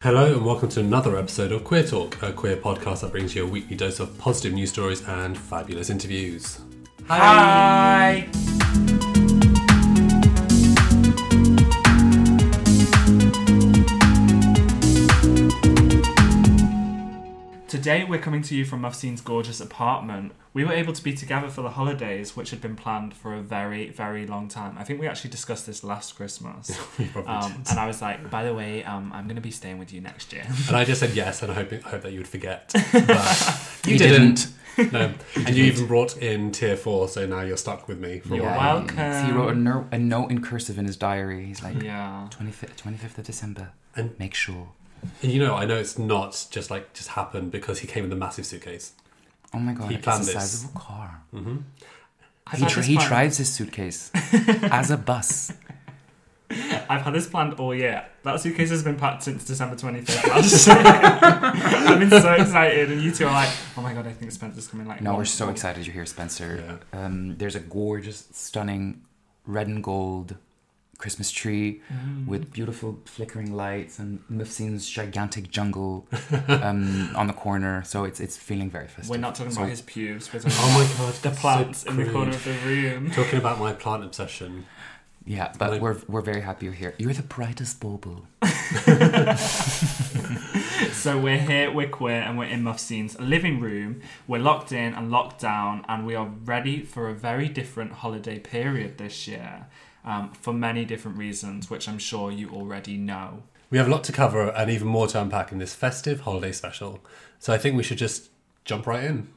Hello and welcome to another episode of Queer Talk, a queer podcast that brings you a weekly dose of positive news stories and fabulous interviews. Hi. Today we're coming to you from Mufseen's gorgeous apartment. We were able to be together for the holidays, which had been planned for a very, very long time. I think we actually discussed this last Christmas. Um, and I was like, by the way, um, I'm going to be staying with you next year. And I just said yes, and I hope, I hope that you would forget. But you, You didn't. No. And you even brought in tier four, so now you're stuck with me for a You're while. welcome. He wrote a, ner- a note in cursive in his diary. He's like, Yeah. 25th, 25th of December. And- make sure. And you know, I know it's not just like just happened because he came with a massive suitcase. Oh my god, He it's planned this. size of a car. I've He, had he drives his suitcase as a bus. I've had this planned all year. That suitcase has been packed since December 25th last year. I've been so excited, and you two are like, oh my god, I think Spencer's coming like No, we're so excited you're here, Spencer. Um, there's a gorgeous, stunning red and gold Christmas tree Mm. with beautiful flickering lights and Mufseen's gigantic jungle um, on the corner. So it's it's feeling very festive. We're not talking So- about his pubes. We're talking Oh my god, the so plants in the corner of the room. Talking about my plant obsession. Yeah, but Like- we're we're very happy you're here. You're the brightest bauble. So we're here, we're queer, and we're in Mufseen's living room. We're locked in and locked down, and we are ready for a very different holiday period this year. Um, for many different reasons, which I'm sure you already know. We have a lot to cover and even more to unpack in this festive holiday special. So I think we should just jump right in.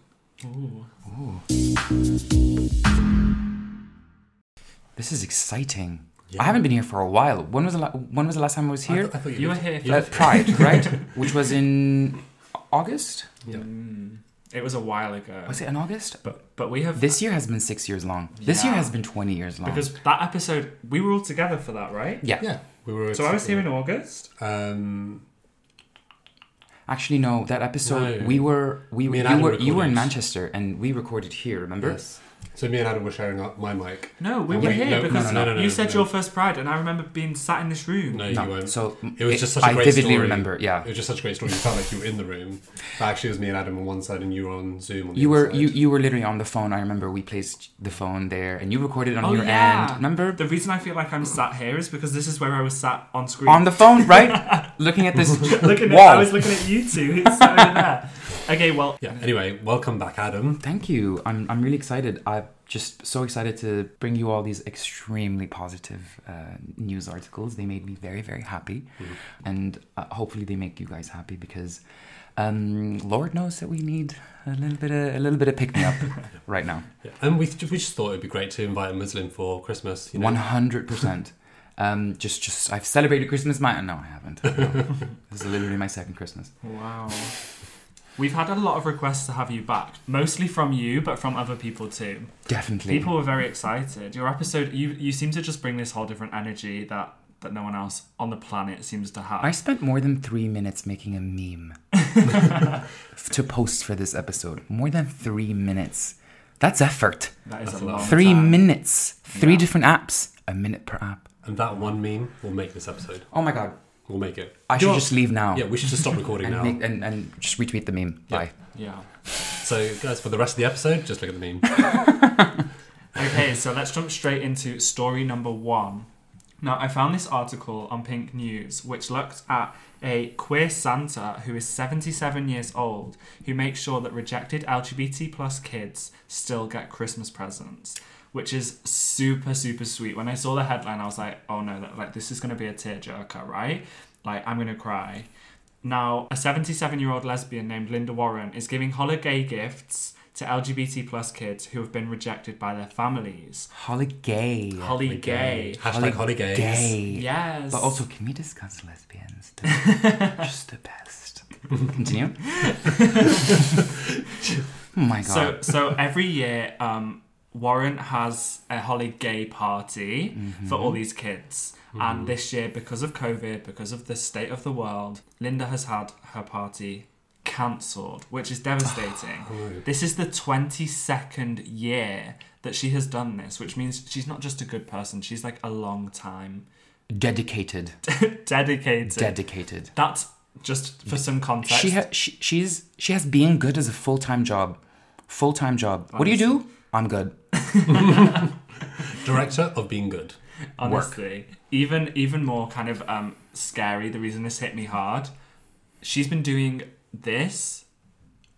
This is exciting. I haven't been here for a while. When was the la- when was the last time I was I here? th- I thought You were here you Uh, Pride, right? Which was in August. Yeah. Mm, it was a while ago. Was it in August? But but we have This year has been six years long. This year Yeah. has been twenty years long. because that episode we were all together for that, right? yeah. Yeah, we were. So I was here in August. Um, Actually, no. That episode No. we were we Me and you Adem were you were in recorded. Manchester and we recorded here. Remember? yes. So me and Adem were sharing up my mic. No, we were wait, here no, because no, no, no, no, you said no. your first Pride, and I remember being sat in this room. No, No. you weren't. So it was just such a I great story. I vividly story. remember. Yeah. It was just such a great story. You felt like you were in the room. But actually, it was me and Adem on one side, and you were on Zoom on the You other were side. you you were literally on the phone. I remember we placed the phone there and you recorded on Oh your yeah. end. Remember? The reason I feel like I'm sat here is because this is where I was sat on screen. on the phone, right? Looking at this looking at, wall. I was looking at you two. It's sat over there. Okay, well, Yeah. Anyway, welcome back, Adem. Thank you. I'm I'm really excited. I'm just so excited to bring you all these extremely positive uh, news articles. They made me very very happy, and uh, hopefully they make you guys happy because um, Lord knows that we need a little bit of a little bit of pick me up right now. Yeah. And we we just thought it'd be great to invite a Muslim for Christmas. You know? One hundred percent. Um, just, just, I've celebrated Christmas. My no, I haven't. No. this is literally my second Christmas. wow. We've had a lot of requests to have you back, mostly from you, but from other people too. Definitely. People were very excited. Your episode, you you seem to just bring this whole different energy that that no one else on the planet seems to have. I spent more than three minutes making a meme to post for this episode. More than three minutes. That's effort. that is That's a a lot. long Three time. minutes. Three Yeah. different apps. A minute per app. And that one meme will make this episode. Oh my god. We'll make it. I Do should you know just leave now. Yeah, we should just stop recording and, now. make, and, and just retweet the meme. Yeah. Bye. Yeah. So, guys, for the rest of the episode, just look at the meme. Okay, so let's jump straight into story number one. Now, I found this article on PinkNews, which looked at a queer Santa who is 77 years old, who makes sure that rejected LGBT plus kids still get Christmas presents, which is super super sweet. When I saw the headline, I was like, oh no, that, like this is gonna be a tearjerker, right? Like I'm gonna cry. Now, a 77 year old lesbian named Linda Warren is giving holiday gifts to LGBT plus kids who have been rejected by their families. Holly gay. Holly gay. Hashtag holigays. Gay. Yes. But also, can we discuss lesbians? Just the best. Continue. oh my god. So, so every year, um, Warren has a Holly Gay party mm-hmm. for all these kids. And mm-hmm. this year, because of COVID, because of the state of the world, Linda has had her party cancelled, which is devastating. this is the 22nd year that she has done this, which means she's not just a good person, she's like a long time dedicated. dedicated. Dedicated. That's just for some context. She, ha- she she's she has being good as a full time job. Full time job. What do you do? I'm good. Director of being good. honestly even even more kind of um scary the reason this hit me hard she's been doing this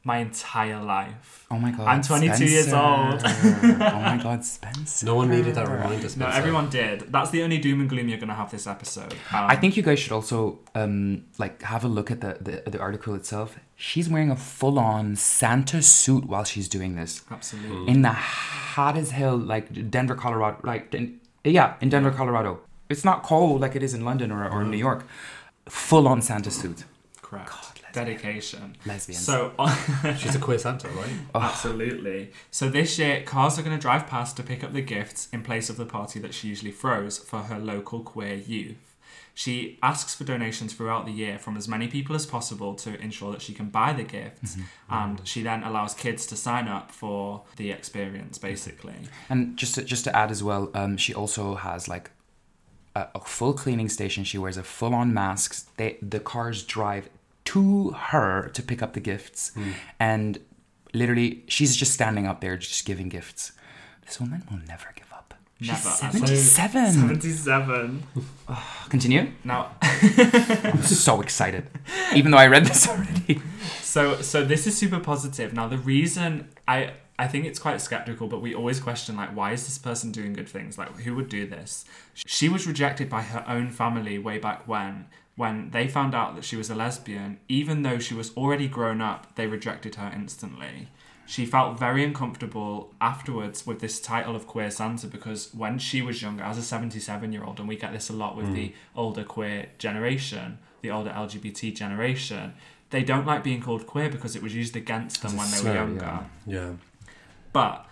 my entire life Oh my god. I'm 22 years old. oh my god, Spencer. No one needed that reminder. no Spencer. everyone did that's the only doom and gloom you're gonna have this episode um, I think you guys should also um, like have a look at the, the the article itself. She's wearing a full on Santa suit while she's doing this. absolutely In the hot as hell, like Denver, Colorado. Like, in, yeah, in Denver, Colorado. It's not cold like it is in London or, or New York. Full on Santa suit. correct lesbian. Dedication Lesbian. so She's a queer Santa, right? Absolutely. So this year, cars are going to drive past to pick up the gifts in place of the party that she usually throws for her local queer youth. She asks for donations throughout the year from as many people as possible to ensure that she can buy the gifts, and she then allows kids to sign up for the experience, basically. And just to, just to add as well, um, she also has like a, a full cleaning station. She wears a full on mask. They the cars drive to her to pick up the gifts, hmm. and literally she's just standing up there just giving gifts. This woman will never give up. She's Never. seventy-seven. 77. Continue. Now, I'm so excited, even though I read this already. So so this is super positive. Now the reason I I think it's quite skeptical, but we always question like why is this person doing good things? Like who would do this? She was rejected by her own family way back when when they found out that she was a lesbian, even though she was already grown up, they rejected her instantly. She felt very uncomfortable afterwards with this title of queer Santa because when she was younger, as a 77 year old, and we get this a lot with the older queer generation, the older LGBT generation, they don't like being called queer because it was used against them when they were younger. yeah. Yeah. But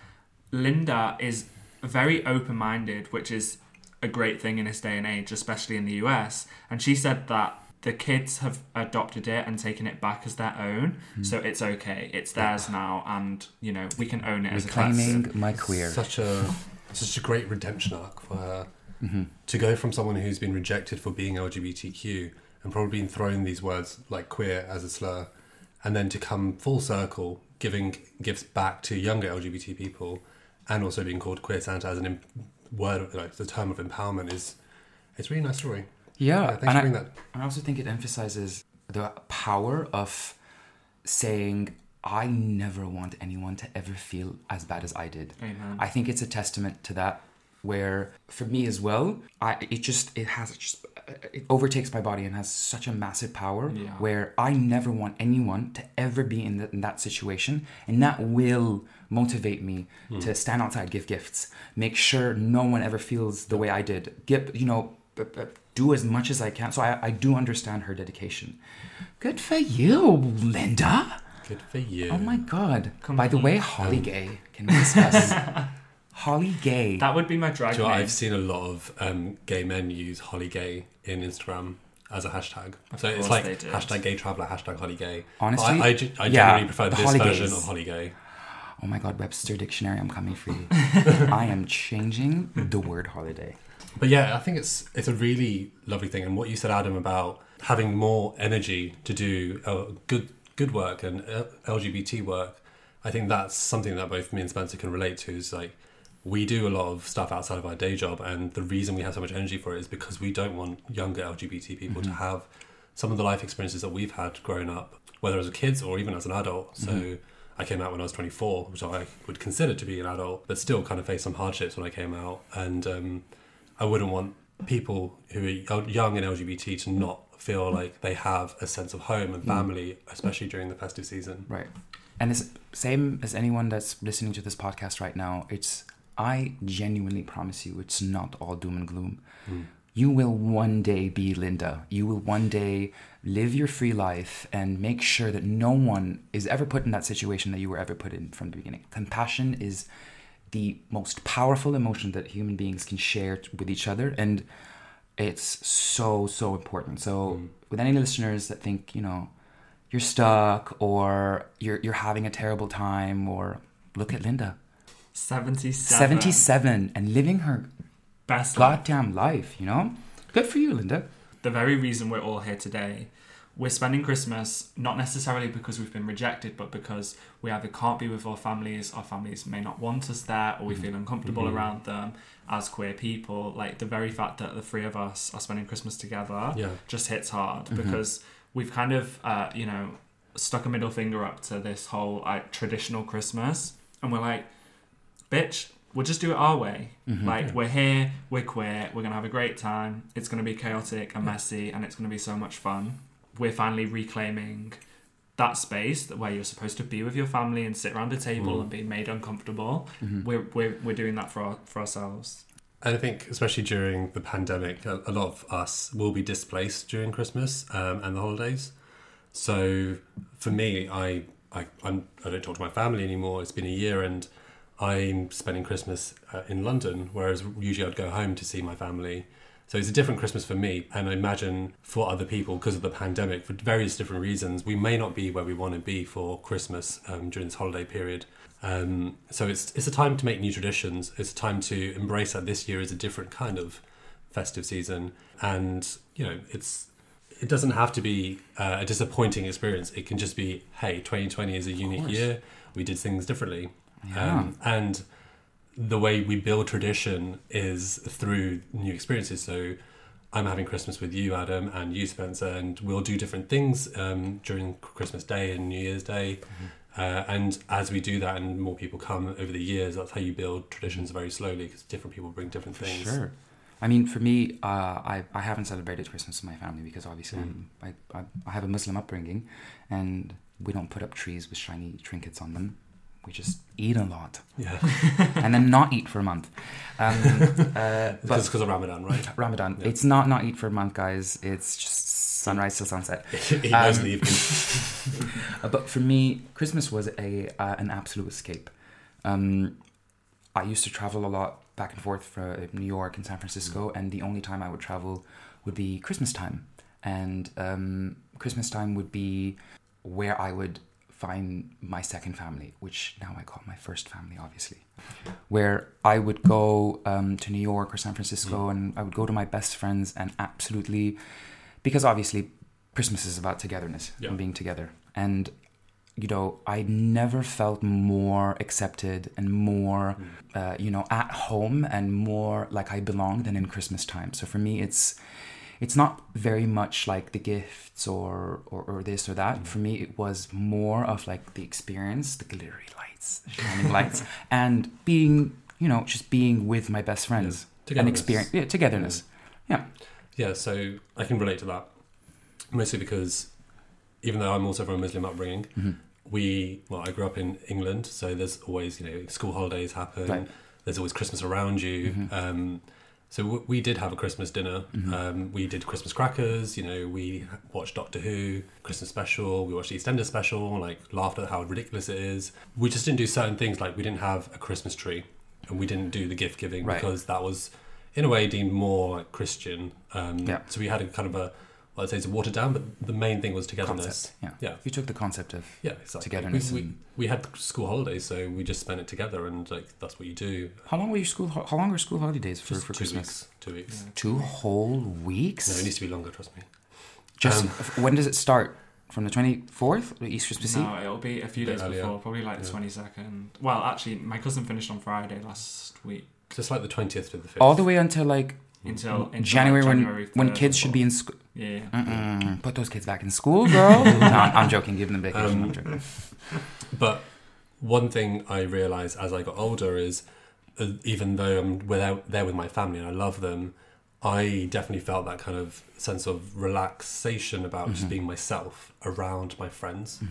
Linda is very open minded, which is a great thing in this day and age, especially in the US. And she said that the kids have adopted it and taken it back as their own. Hmm. So it's okay. It's theirs now. And, you know, we can own it as a Reclaiming collective. my queer. Such a such a great redemption arc for her Mm-hmm. to go from someone who's been rejected for being LGBTQ and probably been thrown these words like queer as a slur, and then to come full circle, giving gifts back to younger LGBT people, and also being called queer Santa as an im- word, like the term of empowerment is, it's a really nice story. Yeah, thanks and for I, bringing that. I also think it emphasizes the power of saying, I never want anyone to ever feel as bad as I did. Amen. I think it's a testament to that. Where for me as well, I it just it has just it overtakes my body and has such a massive power. Yeah. Where I never want anyone to ever be in, the, in that situation, and that will motivate me to stand outside, give gifts, make sure no one ever feels the way I did. Get you know, b- b- do as much as I can. So I, I do understand her dedication. Good for you, Linda. Good for you. Oh my god. By the way, Holly Gay. Can we discuss Holly Gay? That would be my drag Do you know. I've seen a lot of um, gay men use Holly Gay in Instagram as a hashtag. so it's like hashtag gay traveler, hashtag Holly Gay. Honestly, I, I, I yeah, generally prefer the this Holly version Gays. of Holly Gay. Oh my god, Webster Dictionary, I'm coming for you. I am changing the word holiday. But yeah, I think it's it's a really lovely thing. And what you said, Adem, about having more energy to do uh, good good work and uh, LGBT work, I think that's something that both me and Spencer can relate to. Is like we do a lot of stuff outside of our day job, and the reason we have so much energy for it is because we don't want younger LGBT people to have some of the life experiences that we've had growing up, whether as a kids or even as an adult. So. I came out when I was 24, which I would consider to be an adult, but still kind of faced some hardships when I came out. And um, I wouldn't want people who are young and LGBT to not feel like they have a sense of home and family, especially during the festive season. Right. And it's same as anyone that's listening to this podcast right now. It's I genuinely promise you, it's not all doom and gloom. You will one day be Linda. You will one day live your free life and make sure that no one is ever put in that situation that you were ever put in from the beginning. Compassion is the most powerful emotion that human beings can share with each other and it's so so important so mm-hmm. with any listeners that think you know you're stuck or you're you're having a terrible time or look at linda 77. 77 and living her Best goddamn life you know good for you linda the very reason we're all here today. We're spending Christmas not necessarily because we've been rejected, but because we either can't be with our families, our families may not want us there, or we mm-hmm. feel uncomfortable mm-hmm. around them as queer people. Like the very fact that the three of us are spending Christmas together Yeah. just hits hard mm-hmm. because we've kind of, uh, you know, stuck a middle finger up to this whole like traditional Christmas, and we're like, bitch, we'll just do it our way. Mm-hmm. Like we're here, we're queer, we're gonna have a great time. It's gonna be chaotic and messy, and it's gonna be so much fun. We're finally reclaiming that space that where you're supposed to be with your family and sit around a table and mm. be made uncomfortable. Mm-hmm. We're, we're we're doing that for our, for ourselves. And I think, especially during the pandemic, a, a lot of us will be displaced during Christmas um, and the holidays. So for me, I I I'm, I don't talk to my family anymore. It's been a year, and I'm spending Christmas uh, in London, whereas usually I'd go home to see my family. So it's a different Christmas for me, and I imagine for other people because of the pandemic, for various different reasons, we may not be where we want to be for Christmas um, during this holiday period. Um, so it's it's a time to make new traditions. It's a time to embrace that this year is a different kind of festive season, and you know it's it doesn't have to be uh, a disappointing experience. It can just be, hey, 2020 is a unique year. We did things differently, um, and the way we build tradition is through new experiences. So I'm having Christmas with you, Adem, and you, Spencer, and we'll do different things um, during Christmas Day and New Year's Day. Uh, and as we do that, and more people come over the years, that's how you build traditions very slowly because different people bring different things. Sure. I mean, for me, uh, I, I haven't celebrated Christmas with my family because obviously I'm, I, I, I have a Muslim upbringing and we don't put up trees with shiny trinkets on them. We just eat a lot Yeah, and then not eat for a month. Um, uh, but but because of Ramadan, right? Ramadan, it's not not eat for a month, guys. It's just sunrise to sunset. Eat most of the evening. Uh, but for me, Christmas was a uh, an absolute escape. Um, I used to travel a lot back and forth from New York and San Francisco, and the only time I would travel would be Christmas time. And um, Christmas time would be where I would find my second family, which now I call my first family, obviously. Where I would go um, to New York or San Francisco, and I would go to my best friends and absolutely, because obviously Christmas is about togetherness Yeah. and being together. And you know, I never felt more accepted and more, uh, you know, at home and more like I belong than in Christmas time. So for me, it's it's not very much like the gifts or or, or this or that. For me, it was more of like the experience, the glittery lights, shining lights, and being, you know, just being with my best friends and Togetherness. experience, yeah, togetherness. Yeah. Yeah, so I can relate to that. Mostly because even though I'm also from a Muslim upbringing, Mm-hmm. we well, I grew up in England, so there's always you know school holidays happen. Right. Mm-hmm. There's always Christmas around you. Um, so w- we did have a Christmas dinner. Um, we did Christmas crackers. You know, we watched Doctor Who Christmas special. We watched the EastEnders special. Like laughed at how ridiculous it is. We just didn't do certain things. Like we didn't have a Christmas tree, and we didn't do the gift giving Right. because that was in a way deemed more like Christian. Um, Yeah. So we had a kind of a, well, I'd say it's watered down, but the main thing was togetherness. Concept. Yeah. Yeah. You took the concept of Yeah, exactly. Togetherness We, we, and- we had school holidays, so we just spent it together, and like that's what you do. how long were your school? How long were school holidays for, Just for two Christmas? weeks. Two weeks. Two whole weeks. No, it needs to be longer. Trust me. Just Um, when does it start? From the twenty fourth, Easter Christmas Eve. No, it'll be a few Bit days earlier. before, probably like the Yeah. twenty second. Well, actually, my cousin finished on Friday last week Just like the twentieth to the fifth. All the way until like until, until January, like, when January when 3rd kids should be in school. Yeah, yeah. Mm, put those kids back in school, girl. no, I'm joking. Give them vacation. Um, I'm joking. But one thing I realized as I got older is, uh, even though I'm without there with my family and I love them, I definitely felt that kind of sense of relaxation about Mm-hmm. just being myself around my friends.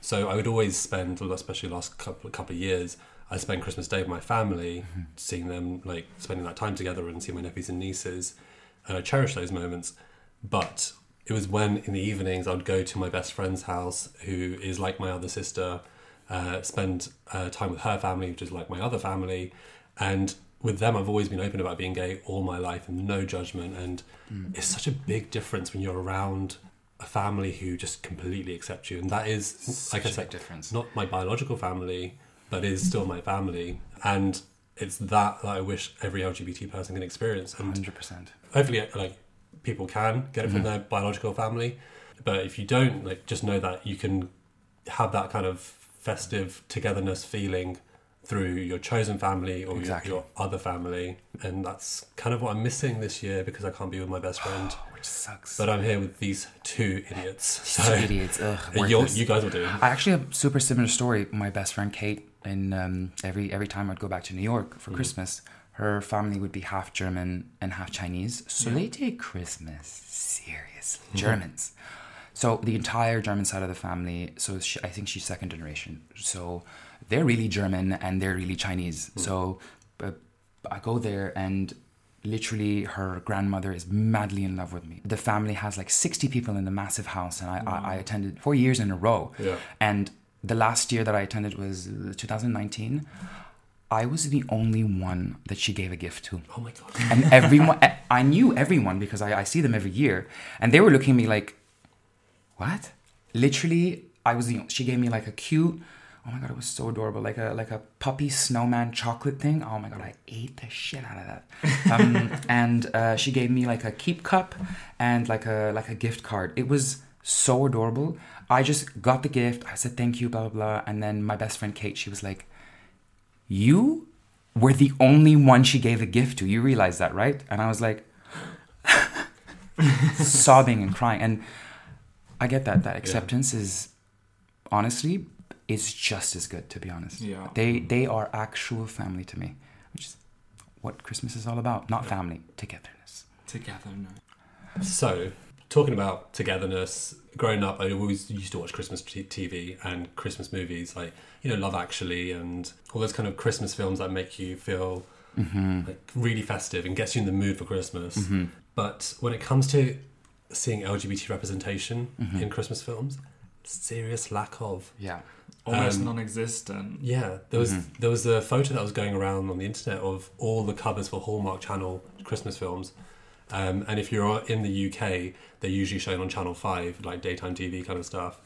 So I would always spend, especially the last couple couple of years, I spend Christmas Day with my family, Mm-hmm. seeing them, like spending that time together and seeing my nephews and nieces, and I cherish those moments. But it was when in the evenings I'd go to my best friend's house, who is like my other sister, uh, spend uh, time with her family, which is like my other family, and with them I've always been open about being gay all my life and no judgment. And it's such a big difference when you're around a family who just completely accept you, and that is like I a said, big difference. not my biological family, but is still my family, and it's that that I wish every LGBT person can experience. And Hundred percent. hopefully like people can get it Mm-hmm. from their biological family but if you don't like just know that you can have that kind of festive togetherness feeling through your chosen family or Exactly. your, your other family and that's kind of what i'm missing this year because i can't be with my best friend Which sucks. but i'm here with these two idiots so Two idiots. Ugh, you guys will do I actually have a super similar story. My best friend Kate, and um, every every time I'd go back to New York for Christmas, her family would be half German and half Chinese, so they take Christmas seriously. Germans. So the entire German side of the family. So she, I think she's second generation. So they're really German and they're really Chinese. So uh, I go there and literally her grandmother is madly in love with me. The family has like 60 people in the massive house and I, I, I attended four years in a row. Yeah. And the last year that I attended was uh, 2019. I was the only one that she gave a gift to. oh my god And everyone, I- knew everyone because I, I see them every year. And they were looking at me like, what? Literally, I was the, she gave me like a cute, oh my God, it was so adorable. Like a, like a puppy snowman chocolate thing. Oh my God, I ate the shit out of that. Um, and uh, she gave me like a keep cup and like a, like a gift card. It was so adorable. I just got the gift. I said, thank you, blah, blah, blah. And then my best friend Kate, she was like, you were the only one she gave a gift to. You realize that, right? And I was like, sobbing and crying. And I get that. That acceptance is honestly, it's just as good, to be honest. Yeah. They they are actual family to me, which is what Christmas is all about. Not family, togetherness. Togetherness. So, talking about togetherness, growing up, I always used to watch Christmas t- TV and Christmas movies, like you know, Love Actually, and all those kind of Christmas films that make you feel like really festive and gets you in the mood for Christmas. But when it comes to seeing LGBT representation in Christmas films, serious lack of. Yeah. Almost Um, non-existent. Yeah, there was there was a photo that was going around on the internet of all the covers for Hallmark Channel Christmas films, um, and if you're in the UK, they're usually shown on Channel Five, like daytime TV kind of stuff,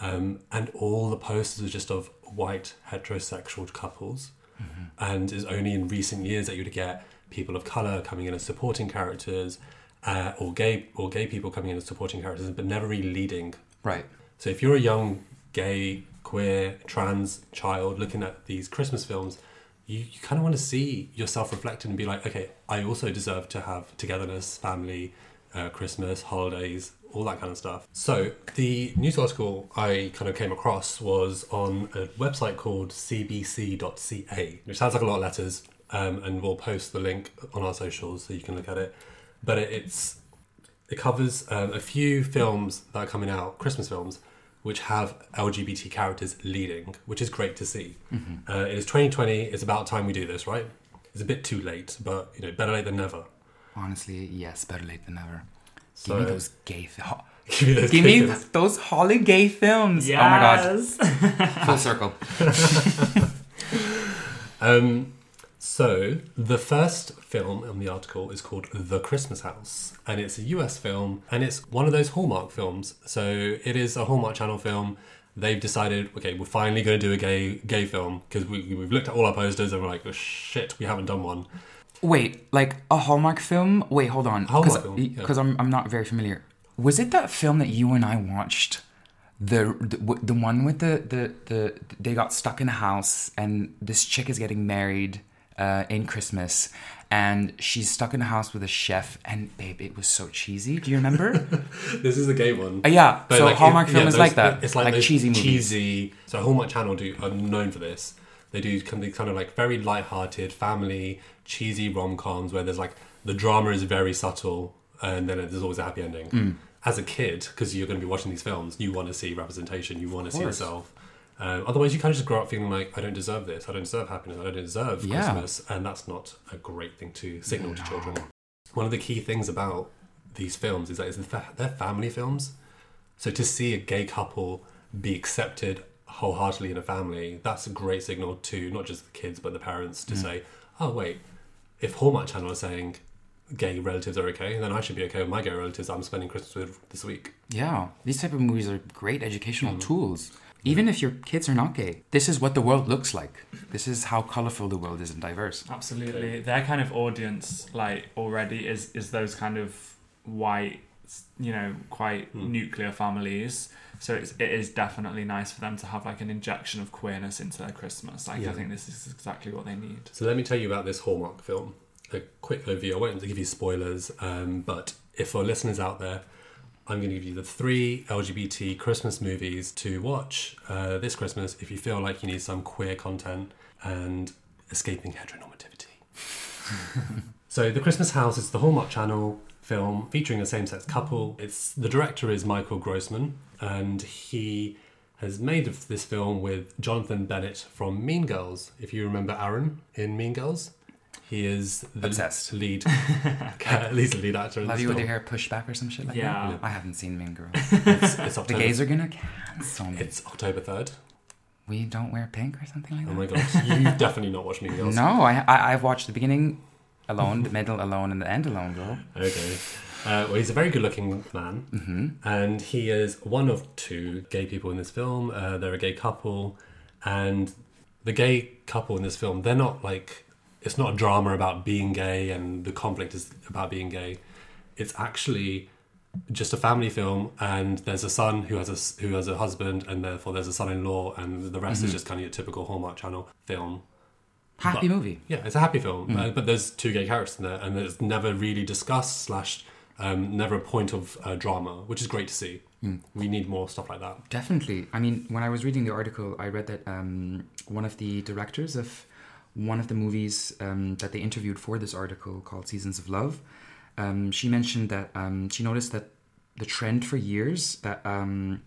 um, and all the posters are just of white heterosexual couples, and it's only in recent years that you'd get people of color coming in as supporting characters, uh, or gay or gay people coming in as supporting characters, but never really leading. Right. so if you're a young gay, queer, trans child looking at these Christmas films, you, you kind of want to see yourself reflected and be like, okay, I also deserve to have togetherness, family, uh, Christmas, holidays, all that kind of stuff. So the news article I kind of came across was on a website called cbc.ca, which sounds like a lot of letters, um, and we'll post the link on our socials so you can look at it. But it, it's it covers um, a few films that are coming out, Christmas films, which have LGBT characters leading, which is great to see. Uh, it is 2020. It's about time we do this, right? It's a bit too late, but you know, better late than never. Honestly, yes, better late than never. So- Give me those gay films. Give me those Give me those holly gay films. Oh my god. Full circle. Um, so the first film in the article is called The Christmas House, and it's a US film, and it's one of those Hallmark films. So it is a Hallmark Channel film. They've decided, okay, we're finally going to do a gay gay film because we, we've looked at all our posters and we're like, oh, shit, we haven't done one. Wait, like a Hallmark film? Wait, hold on. Hallmark film, yeah. Because I'm, I'm not very familiar. Was it that film that you and I watched? The, the the one with the, the the they got stuck in a house and this chick is getting married uh, in Christmas and she's stuck in a house with a chef and babe it was so cheesy. Do you remember? This is a gay one. Uh, yeah, so like, Hallmark it- film is those- like that, It's like, like cheesy movies. cheesy. So Hallmark Channel do are known for this. They do kind of, kind of like very light-hearted family cheesy rom-coms where there's like the drama is very subtle, and then there's always a happy ending. Mm. As a kid, because you're going to be watching these films, you want to see representation, you want to see yourself. Um, otherwise, you kind of just grow up feeling like I don't deserve this, I don't deserve happiness, I don't deserve Yeah. Christmas, and that's not a great thing to signal to children. One of the key things about these films is that it's the fa- they're family films. So to see a gay couple be accepted wholeheartedly in a family, that's a great signal to not just the kids but the parents to say, "Oh wait, if Hallmark Channel is saying gay relatives are okay, then I should be okay with my gay relatives I'm spending Christmas with this week." Yeah, these type of movies are great educational Mm. tools. Even if your kids are not gay, this is what the world looks like. This is how colorful the world is and diverse. Absolutely, their kind of audience, like already, is is those kind of white, you know, quite nuclear families. So it's, it is definitely nice for them to have like an injection of queerness into their Christmas. Like Yeah. I think this is exactly what they need. So let me tell you about this Hallmark film. A quick overview. I won't give you spoilers, um, but if for listeners out there, I'm going to give you the three LGBT Christmas movies to watch uh, this Christmas if you feel like you need some queer content and escaping heteronormativity. so, The Christmas House is the Hallmark Channel film featuring a same-sex couple. Mm. It's the director is Michael Grossman, and he has made this film with Jonathan Bennett from Mean Girls. If you remember Aaron in Mean Girls, he is the Obsessed. lead. he's the lead actor in Love this you with your hair pushed back or some shit like Yeah. that. I haven't seen Mean Girls. It's, it's the gays are gonna cancel me. It's October third. we don't wear pink or something like oh that. Oh my god, you've definitely not watched Mean Girls. No, I, I I've watched the beginning alone, the middle alone, and the end alone, girl. Okay. Uh, well, he's a very good-looking man, Mm-hmm. and he is one of two gay people in this film. Uh, they're a gay couple, and the gay couple in this film, they're not like it's not a drama about being gay and the conflict is about being gay. It's actually just a family film, and there's a son who has a who has a husband, and therefore there's a son-in-law, and the rest is just kind of your typical Hallmark Channel film. Happy But- movie. Yeah, it's a happy film, uh, but there's two gay characters in there, and it's never really discussed slash um, never a point of uh, drama, which is great to see. We need more stuff like that. Definitely. I mean, when I was reading the article, I read that um, one of the directors of one of the movies um, that they interviewed for this article called Seasons of Love, um, she mentioned that um, she noticed that the trend for years that um,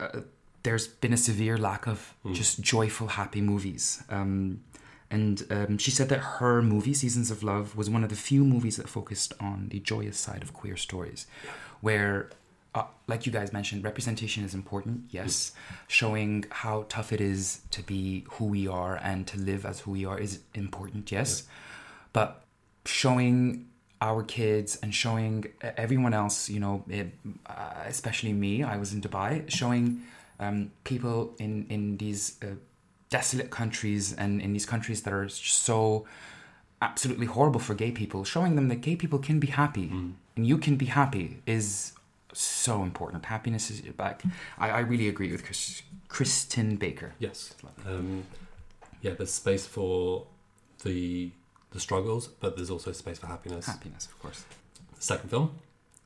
uh, there's been a severe lack of just joyful, happy movies. Um, and um, she said that her movie, Seasons of Love, was one of the few movies that focused on the joyous side of queer stories, where, uh, like you guys mentioned, representation is important, yes. Showing how tough it is to be who we are and to live as who we are is important, yes. But showing our kids and showing everyone else, you know, it, uh, especially me, I was in Dubai, showing um, people in in these uh, desolate countries and in these countries that are so absolutely horrible for gay people, showing them that gay people can be happy and you can be happy is so important. Happiness is back. I, I really agree with Chris, Kristen Baker. Yes, um, yeah. There's space for the the struggles, but there's also space for happiness. Happiness, of course. Second film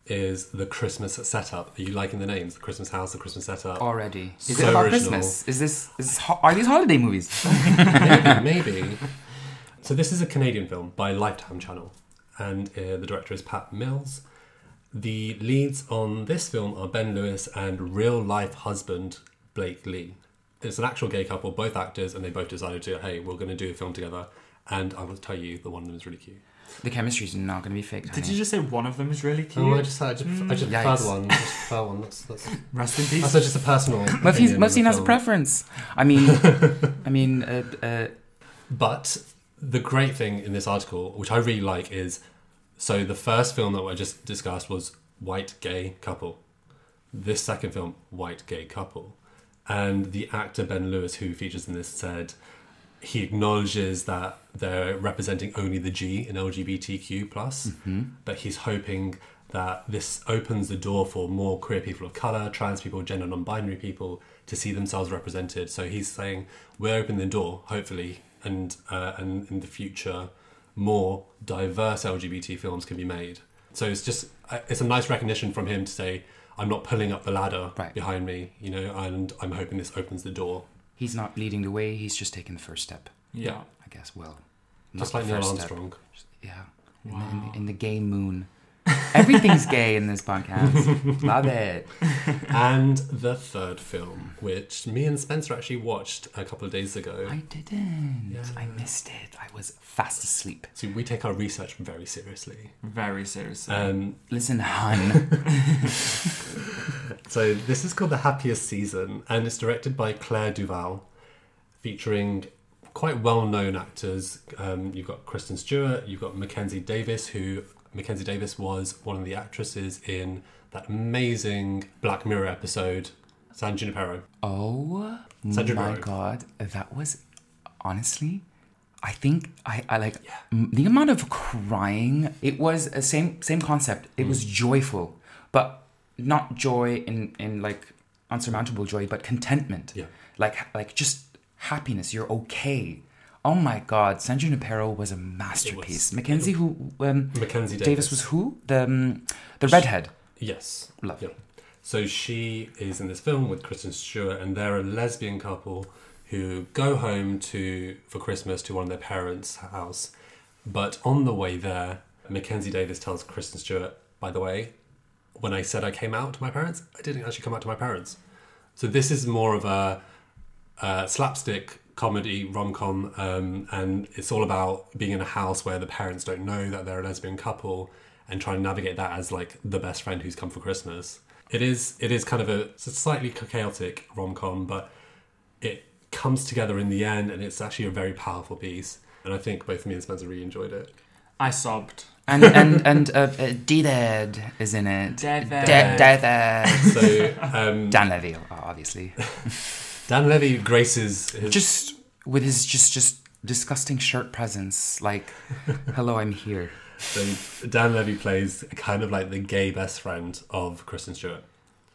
is the Christmas setup. Are you liking the names? The Christmas house, the Christmas setup. Already, is So it about original. Christmas? Is this is ho- are these holiday movies? maybe, maybe. So this is a Canadian film by Lifetime Channel, and uh, the director is Pat Mills. The leads on this film are Ben Lewis and real life husband Blake Lee. It's an actual gay couple, both actors, and they both decided to, hey, we're going to do a film together. And I will tell you, the one of them is really cute. The chemistry's not going to be fake. Did you just say one of them is really cute? Oh, I just, I just, I just prefer the one. I just prefer one. That's, that's, Rest in peace. that's just a personal. Muffi's, opinion on has a preference. I mean, I mean, uh, uh, But the great thing in this article, which I really like, is so the first film that I just discussed was white gay couple. This second film, white gay couple. And the actor Ben Lewis, who features in this, said he acknowledges that they're representing only the G in LGBTQ plus, but he's hoping that this opens the door for more queer people of color, trans people, gender non-binary people to see themselves represented. So he's saying we're opening the door, hopefully, and uh, and in the future, more diverse LGBT films can be made. So it's just uh, it's a nice recognition from him to say I'm not pulling up the ladder Right. behind me, you know, and I'm hoping this opens the door. He's not leading the way. He's just taking the first step. yeah. I guess. Well, Just like the Neil first step. Armstrong. Yeah. in, the, in, the, in the gay moon. Everything's gay in this podcast. Love it. and the third film, which me and Spencer actually watched a couple of days ago. I didn't. I missed it. I was fast asleep. So we take our research very seriously. Very seriously. Um, Listen, hun. so this is called The Happiest Season, and it's directed by Claire DuVall, featuring quite well-known actors. Um, you've got Kristen Stewart, you've got Mackenzie Davis, who Mackenzie Davis was one of the actresses in that amazing Black Mirror episode, San Junipero. Oh San my god, that was honestly. I think I, I like m- the amount of crying. It was a same same concept. It Mm. was joyful, but not joy in in like unsurmountable joy, but contentment. Yeah. like like just happiness. You're okay. Oh my god, San Junipero was a masterpiece. Mackenzie, who um, Mackenzie Davis. Davis. was who the um, the redhead. Yes. Love. Yeah. So she is in this film with Kristen Stewart, and they're a lesbian couple who go home to for Christmas to one of their parents' house. But on the way there, Mackenzie Davis tells Kristen Stewart, "By the way, when I said I came out to my parents, I didn't actually come out to my parents." So this is more of a, uh slapstick comedy rom com, um, and it's all about being in a house where the parents don't know that they're a lesbian couple and trying to navigate that as like the best friend who's come for Christmas. It is it is kind of a, a slightly chaotic rom com, but it comes together in the end, and it's actually a very powerful piece. And I think both me and Spencer really enjoyed it. I sobbed. And and and uh, uh, D-Dad is in it. David. Da- David. So um, Dan Levy, obviously. Dan Levy graces his just with his just just disgusting shirt presence. Like, hello, I'm here. so Dan Levy plays kind of like the gay best friend of Kristen Stewart.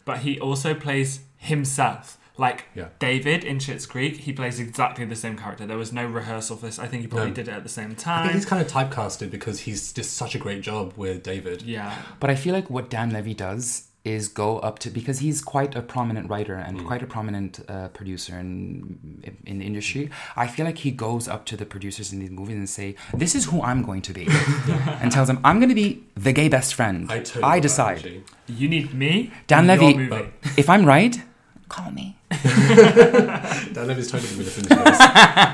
But he also plays himself. Like Yeah. David in Schitt's Creek, he plays exactly the same character. There was no rehearsal for this. I think he probably No. did it at the same I think time. he's kind of typecasted because he's just such a great job with David. Yeah. But I feel like what Dan Levy does is go up to because he's quite a prominent writer and quite a prominent uh, producer in in the industry. I feel like he goes up to the producers in these movies and say, "This is who I'm going to be," and tells them, "I'm going to be the gay best friend. I totally I decide." You need me. Dan Levy- movie. If I'm right, call me. Dan Levy's totally going to be listening to this.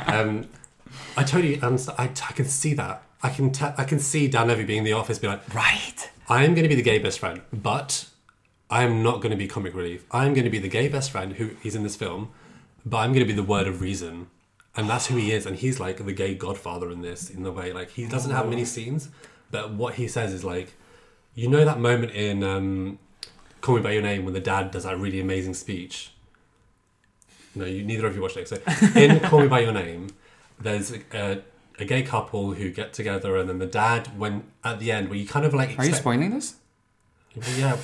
um, I totally understand. I, I can see that. I can te- I can see Dan Levy being in the office, be like, Right. I am going to be the gay best friend, but I am not going to be comic relief. I am going to be the gay best friend who he's in this film, but I'm going to be the word of reason. And that's who he is. And he's like the gay godfather in this, in the way. Like, he doesn't have many scenes, but what he says is like, you know, that moment in um, Call Me By Your Name when the dad does that really amazing speech? No, you, neither of you watched it. So, in Call Me By Your Name, there's a, a, a gay couple who get together, and then the dad, when at the end, where you kind of like. Are you spoiling this? yeah,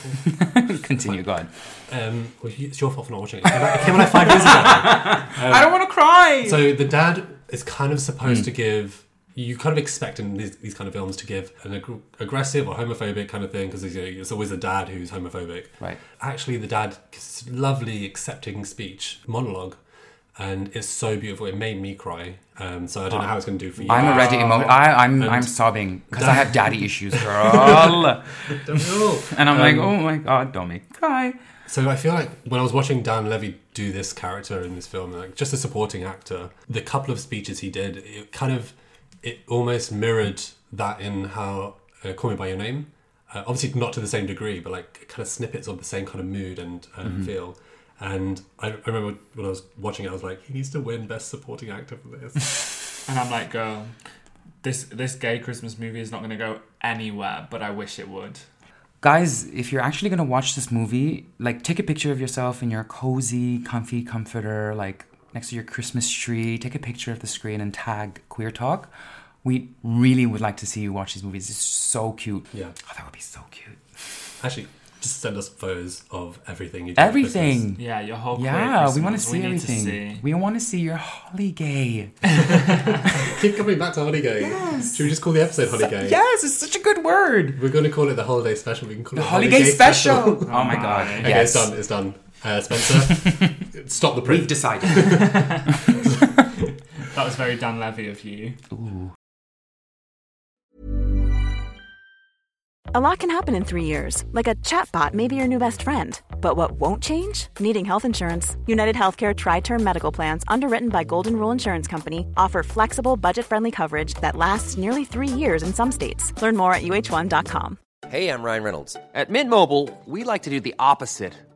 well, Continue, God. um, well, it's your fault for not watching it. It came out- it came out like five years ago. I don't want to cry. So the dad is kind of supposed Hmm. to give. You kind of expect in these, these kind of films to give an ag- aggressive or homophobic kind of thing because you know, it's always the dad who's homophobic. Right. Actually, the dad gives lovely, accepting speech monologue, and it's so beautiful. It made me cry. Um, so I don't know how it's going to do for you. I'm already emo- I, I'm I'm sobbing because I have daddy issues, girl. Don't we all? and I'm like, Um, oh my god, don't make cry. So I feel like when I was watching Dan Levy do this character in this film, like just a supporting actor, the couple of speeches he did, it kind of, it almost mirrored that in how uh, Call Me by Your Name. Uh, obviously not to the same degree, but like kind of snippets of the same kind of mood and, and feel. And I, I remember when I was watching it, I was like, he needs to win Best Supporting Actor for this. And I'm like, girl, this this gay Christmas movie is not going to go anywhere, but I wish it would. Guys, if you're actually gonna watch this movie, like take a picture of yourself in your cozy, comfy comforter, like next to your Christmas tree. Take a picture of the screen and tag Queer Talk. We really would like to see you watch these movies. It's so cute. Yeah. Oh, that would be so cute. Actually, just send us photos of everything you do. Everything. Yeah, your whole queer Yeah, we want to see need everything. see. We want to see your holly gay. Keep coming back to Holiday. Should we just call the episode Holiday? Gay? Yes, it's such a good word. We're going to call it the holiday special. We can call it The it holiday special. oh my god. Oh my. Okay, Yes. it's done. It's done. Uh, Spencer, stop the print. We've decided. That was very Dan Levy of you. Ooh. A lot can happen in three years, like a chatbot may be your new best friend. But what won't change? Needing health insurance. United Healthcare TriTerm Medical Plans, underwritten by Golden Rule Insurance Company, offer flexible, budget friendly coverage that lasts nearly three years in some states. Learn more at uh1.com. Hey, I'm Ryan Reynolds. At Mint Mobile, we like to do the opposite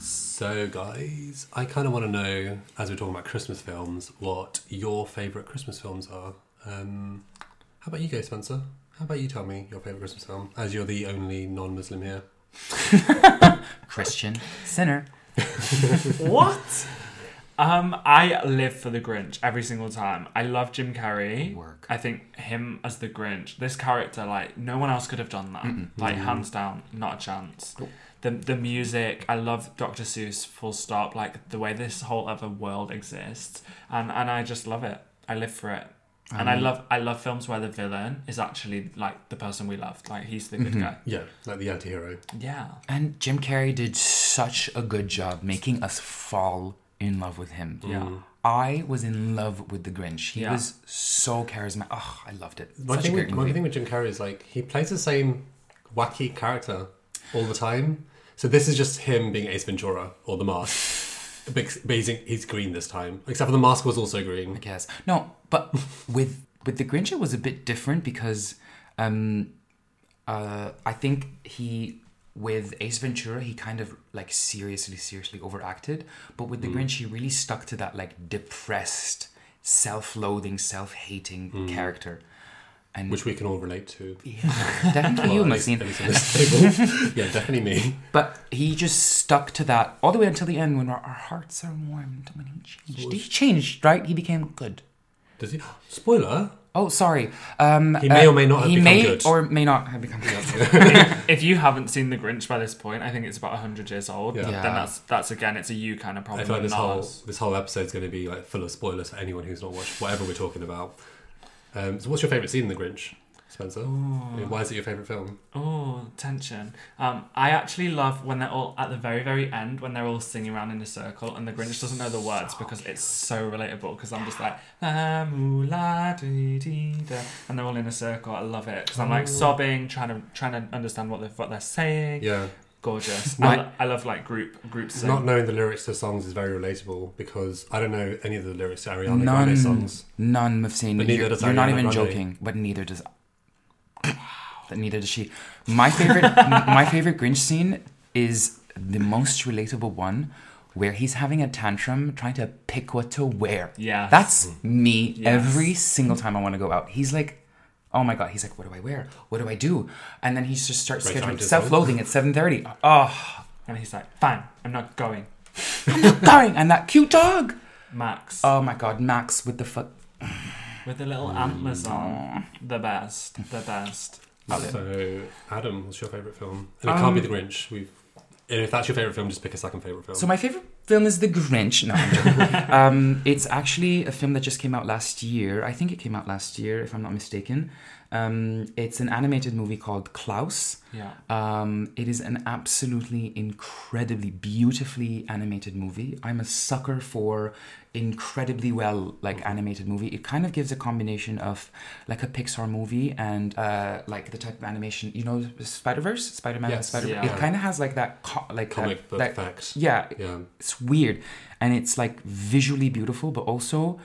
So, guys, I kind of want to know, as we're talking about Christmas films, what your favourite Christmas films are. Um, how about you go, Spencer? How about you tell me your favourite Christmas film, as you're the only non Muslim here? Christian sinner. What? Um, I live for the Grinch every single time. I love Jim Carrey. Work. I think him as the Grinch, this character, like no one else could have done that. Like hands down, not a chance. The the music, I love Dr. Seuss. Full stop. Like the way this whole other world exists, and and I just love it. I live for it. And I um, love I love films where the villain is actually like the person we loved. Like he's the good mm-hmm. guy. Yeah, like the anti hero. Yeah. And Jim Carrey did such a good job making us fall in love with him. Yeah. Mm. I was in love with the Grinch. He Yeah. was so charismatic. Oh, I loved it. My Such a thing, great with, my movie. thing with Jim Carrey is like he plays the same wacky character all the time. So this is just him being Ace Ventura or the mask. but he's, green this time. Except for the mask was also green. I guess. No, but with with the Grinch, it was a bit different because um, uh, I think he with Ace Ventura he kind of like seriously, seriously overacted, but with the Grinch he really stuck to that like depressed, self-loathing, self-hating character. And Which we can all relate to. definitely you, Well, at least- Maxine. at least on this table. yeah, definitely me. But he just stuck to that all the way until the end when our, our hearts are warmed when he changed. He changed, right? He became good. Does he? Spoiler. Oh, sorry. Um, He may or may not have he become may good. or may not have become good. if you haven't seen The Grinch by this point, I think it's about hundred years old. Yeah. Yeah. Then that's that's again, it's a you kind of I problem. feel like this whole us. this whole episode is going to be like full of spoilers for anyone who's not watched whatever we're talking about. Um, so, what's your favourite scene in The Grinch, Spencer? Why is it your favourite film? Oh, tension. Um, I actually love when they're all at the very, very end when they're all singing around in a circle and the Grinch doesn't know the words because it's so relatable. Because I'm just like la moo la dee dee da, and they're all in a circle. I love it because I'm like sobbing, trying to trying to understand what they're what they're saying. Yeah, Gorgeous. My- I, lo- I love like group group sing. not knowing the lyrics to songs is very relatable because I don't know any of the lyrics to Ariana none, Grande songs. none of seen. But neither You're, does you're not even Grande. joking, but neither does. But neither does she. My favorite, my favorite Grinch scene is the most relatable one, where he's having a tantrum, trying to pick what to wear. Yeah, that's me Yes. every single time I want to go out. He's like. Oh my god! He's like, "What do I wear? What do I do?" And then he just starts Right scheduling self-loathing at seven thirty. Oh, and he's like, fine, I'm not going. dying! And that cute dog. Max Oh my god, Max with the foot. with the little antlers on. Mm. The best. The best. So, Adem, what's your favourite film? And it can't be um, The Grinch. We've, and if that's your favourite film, just pick a second favourite film. So my favorite film is The Grinch. No, I'm um, it's actually a film that just came out last year. I think it came out last year, if I'm not mistaken. Um, it's an animated movie called Klaus. Yeah. Um, it is an absolutely incredibly beautifully animated movie. I'm a sucker for incredibly well like animated movie. It kind of gives a combination of like a Pixar movie and uh, like the type of animation you know Spider Verse, Spider Man, Yes. Spider. Yeah. It kind of has like that co- like Comic that, book that- effect. Yeah, Yeah. it's weird, and it's like visually beautiful, but also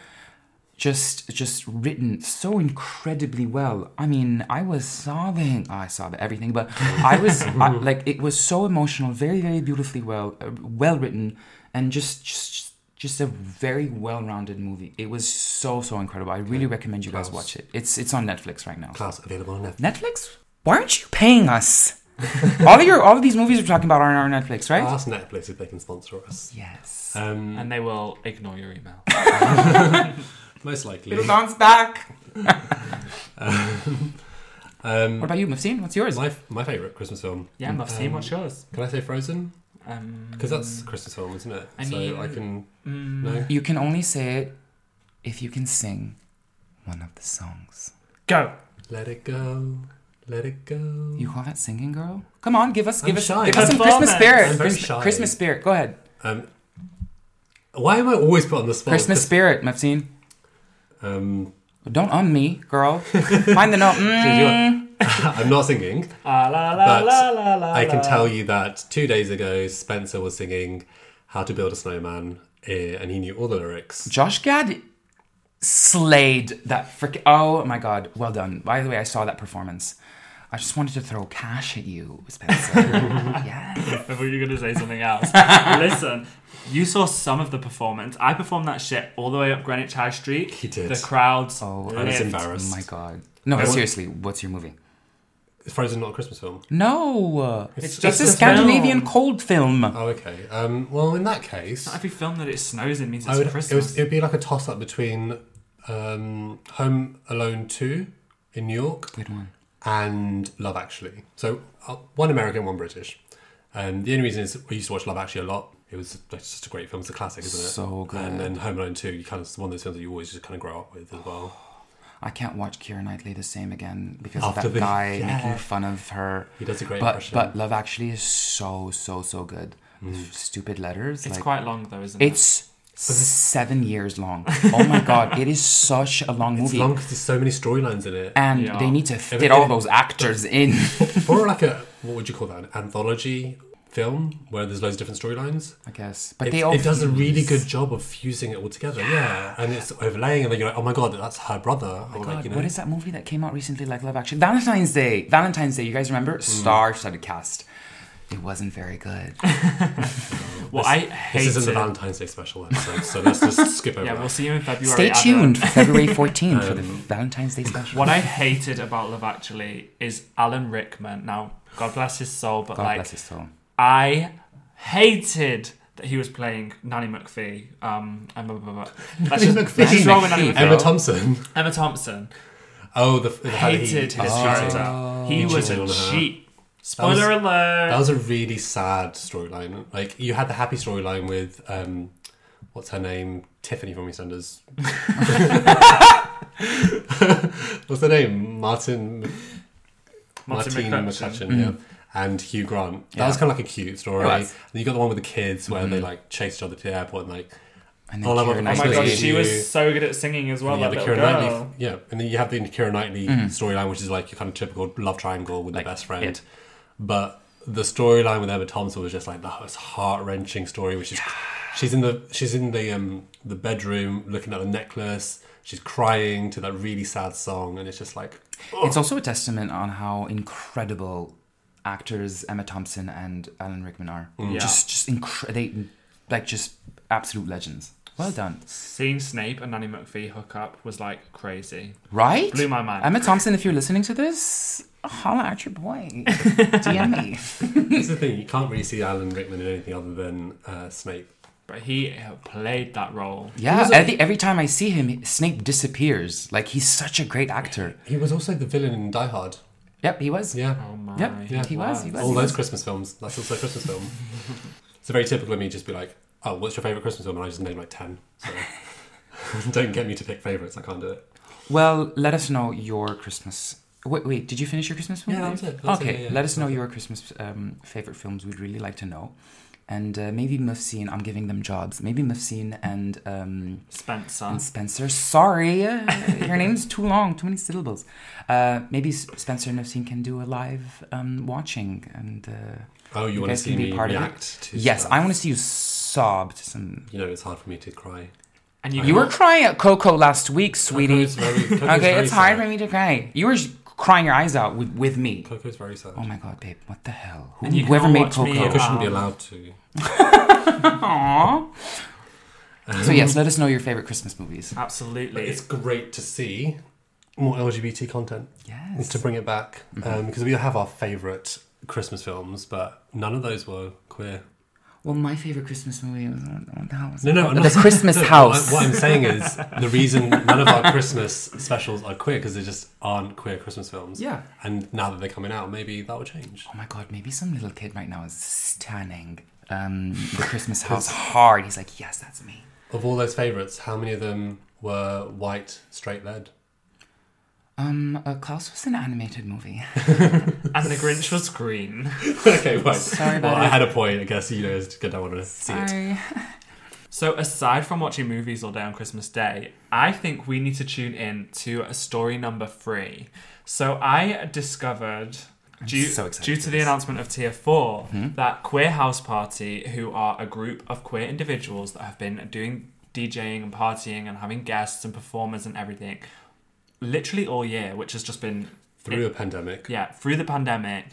just just written so incredibly well. I mean, I was sobbing. Oh, I sobbed everything, but I was I, like, it was so emotional, very very beautifully well, uh, well written, and just just just a very well-rounded movie. It was so so incredible. I really recommend you guys watch it. It's it's on Netflix right now. Klaus available on Netflix. Netflix? Why aren't you paying us? all of your all of these movies we're talking about are on our Netflix, right? Ask Netflix if they can sponsor us. yes. Um, And they will ignore your email. most likely. Little dance back. Um, What about you, Mufseen? What's yours? my my favorite Christmas film. Yeah, I've Um, what's yours. Can I say Frozen? Um, Because that's a Christmas film, isn't it? I so mean- I can. mm, No. You can only say it if you can sing one of the songs. Go. Let it go. Let it go. You call that singing, girl? Come on, give us, give I'm us, shy. give us some Christmas spirit. I'm very Christ- shy. Christmas spirit. Go ahead. Um, why am I always put on the spot? Christmas spirit, Mufseen. Um, Don't on me, girl. Find the note. Mm. I'm not singing, Ah, la, la, but la, I can tell you that two days ago, Spencer was singing "How to Build a Snowman," eh, and he knew all the lyrics. Josh Gad slayed that freaking. Oh my god, well done. By the way, I saw that performance. I just wanted to throw cash at you, Spencer. yeah. I thought you were going to say something else. Listen, you saw some of the performance. I performed that shit all the way up Greenwich High Street. He did. The crowds. Oh, I was embarrassed. Oh my god. No, but seriously, what's your movie? Is Frozen not a Christmas film? No, It's it's, just a a Scandinavian film. cold film. Oh, okay. Um, well, in that case, Not every film that it snows in means I it's would, it, Christmas. was, it would be like a toss up between um, Home Alone 2 in New York Good one. And Love Actually. So uh, one American, one British. And the only reason is we used to watch Love Actually a lot. It was it's just a great film. It's a classic, isn't it? So good. And then Home Alone 2, you kind of it's one of those films that you always just kind of grow up with as well. I can't watch Keira Knightley the same again because After of that the- guy yeah. making fun of her. He does a great but, impression. But Love Actually is so so so good. Mm. Stupid letters. it's like, quite long though, isn't it? It's seven years long. Oh my god, it is such a long It's movie. long because there's so many storylines in it. and Yeah. they need to fit it- all those actors in. For like a, what would you call that? An anthology film where there's loads of different storylines. I guess, but It, they all it does a really good job of fusing it all together. Yeah, and it's overlaying, and then you're like, oh my god, that's her brother. Oh or God, like, you know, what is that movie that came out recently, like Love Actually? Valentine's Day. Valentine's Day. You guys remember? Mm. Star-studded cast. It wasn't very good. well, I This hate isn't the it. Valentine's Day special episode, so let's just skip over Yeah, that. we'll see you in February. Stay Advert. tuned for February 14th for the Um, Valentine's Day special. What I hated about Love Actually is Alan Rickman. Now, God bless his soul, but God like bless his soul. I hated that he was playing Nanny McPhee. Um, and blah, blah, blah, blah. Let's just, McPhee. let's with Nanny Nanny McPhee. Emma Thompson. Emma Thompson Oh, the, the fact that he- hated his oh, character. He He was a on her. cheap. That Spoiler was- alert. That was a really sad storyline. Like you had the happy storyline with um, what's her name, Tiffany from EastEnders. what's her name, Martine Martine Martine McCutcheon. McCutcheon, yeah. And Hugh Grant. That Yeah. was kind of like a cute story. It And you got the one with the kids where they like chase each other to the airport and like And then All I Oh my suppose god, you- she was so good at singing as well. and you That have the Keira girl. Knightley, yeah, and then you have the Keira Knightley Mm-hmm. storyline, which is like your kind of typical love triangle with Like the best friend. it. But the storyline with Emma Thompson was just like the most heart wrenching story, which is she's in the she's in the um the bedroom looking at the necklace, she's crying to that really sad song, and it's just like It's also a testament on how incredible actors Emma Thompson and Alan Rickman are. Mm. Yeah. Just, just incre- they like just absolute legends. Well done, Seeing Snape and Nanny McPhee hook up was like crazy. right? Blew my mind. Emma Thompson, if you're listening to this, holla at your boy. DM me. That's the thing. You can't really see Alan Rickman in anything other than uh, Snape. But he uh, played that role. Yeah, every, every time I see him, Snape disappears. Like he's such a great actor. He was also the villain in Die Hard. Yep, he was. Yeah. Oh my. Yep, Yeah. he was. He was. All he those was. Christmas films. That's also a Christmas film. it's very typical of me just be like, oh, what's your favourite Christmas film? And I just name like 10. So don't get me to pick favourites. I can't do it. Well, let us know your Christmas. Wait, wait. Did you finish your Christmas movie? Yeah, that was it. That's okay, yeah, yeah. let us know your Christmas um, favorite films. We'd really like to know. And uh, maybe Mufseen, I'm giving them jobs. Maybe Mufseen and um, Spencer. and Spencer. Sorry, uh, your name's too long, too many syllables. Uh, maybe S- Spencer and Mufseen can do a live um, watching, and uh, Oh, you, you want to guys see can be me part of it. react to Yes, stuff. I want to see you sob to some. You know, it's hard for me to cry. and you, You were crying at Coco last week, sweetie. Coco's very- Coco's okay, very it's hard sad. for me to cry. You were crying your eyes out with, with me. Coco's very sad. Oh my god, babe, what the hell? Who, And you whoever made watch me Coco? Coco shouldn't be Um, allowed to. Aww. so yes, let us know your favorite Christmas movies. But absolutely. it's great to see more LGBT content. Yes. To bring it back. Um, because we have our favourite Christmas films, but none of those were queer. Well, my favorite Christmas movie was what the hell was No, it no, The not- Christmas no, what House. I- What I'm saying is the reason none of our Christmas specials are queer because they just aren't queer Christmas films. Yeah. And now that they're coming out, maybe that will change. Oh my god, maybe some little kid right now is stunning um, the Christmas house hard. He's like, yes, that's me. Of all those favourites, how many of them were white, straight led? Um, uh, Klaus was an animated movie. And the Grinch was green. okay, right. Sorry about well, about I it. had a point. I guess you know, it's good. I want to see it. Sorry. So, aside from watching movies all day on Christmas Day, I think we need to tune in to a story number three. So, I discovered, due, so excited due for to the this. announcement of Tier 4, that Queer House Party, who are a group of queer individuals that have been doing DJing and partying and having guests and performers and everything literally all year, which has just been Through a pandemic. yeah, through the pandemic,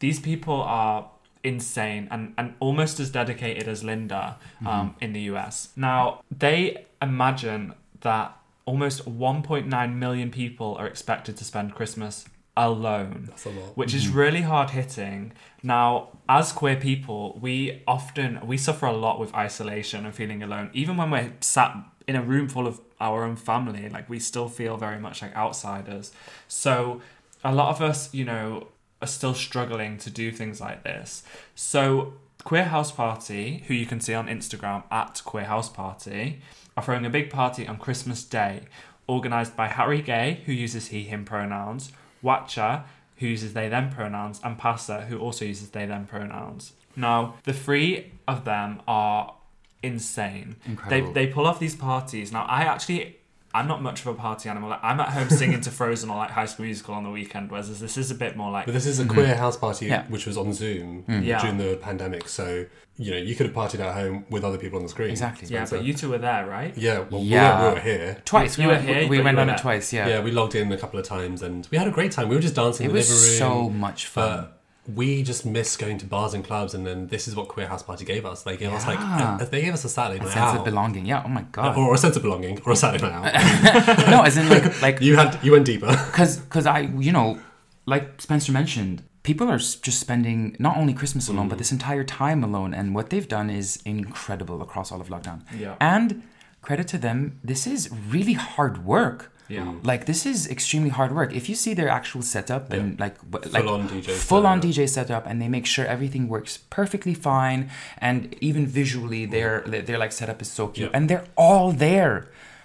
these people are insane and, and almost as dedicated as Linda um, in the US. Now, they imagine that almost 1.9 million people are expected to spend Christmas alone, That's a lot. which is really hard hitting. Now, as queer people, we often we suffer a lot with isolation and feeling alone. Even when we're sat in a room full of our own family, like we still feel very much like outsiders. So, a lot of us, you know, are still struggling to do things like this. So, Queer House Party, who you can see on Instagram at Queer House Party, are throwing a big party on Christmas Day, organised by Harry Gay, who uses he, him pronouns, Watcha, who uses they, them pronouns, and Passa, who also uses they, them pronouns. Now, the three of them are insane. Incredible. They, they pull off these parties. Now, I actually. I'm not much of a party animal. Like, I'm at home singing to Frozen or like High School Musical on the weekend, whereas this is a bit more like But this is a mm-hmm. queer house party Yeah. which was on Zoom mm. Yeah. during the pandemic. So, you know, you could have partied at home with other people on the screen. Exactly. Yeah, but you two were there, right? Yeah, well, Yeah. We, were, we were here. Twice. You we were went, here, we but went on it twice, yeah. Yeah. we logged in a couple of times and we had a great time. We were just dancing in It the was living room. so much fun. But we just miss going to bars and clubs, and then this is what Queer House Party gave us. They gave us like a, they gave us a Saturday a night sense out, of belonging. Yeah, oh my god. or a sense of belonging, or a Saturday night out. no, as in like like you had you went deeper. because because I you know like Spencer mentioned, people are just spending not only Christmas alone, Mm. but this entire time alone, and what they've done is incredible across all of lockdown. Yeah. and credit to them, this is really hard work. Yeah. Like this is extremely hard work. If you see their actual setup and Yeah. like w- like Full-on DJ full on setup. DJ setup, and they make sure everything works perfectly fine, and even visually, their their like setup is so cute, Yeah. and they're all there.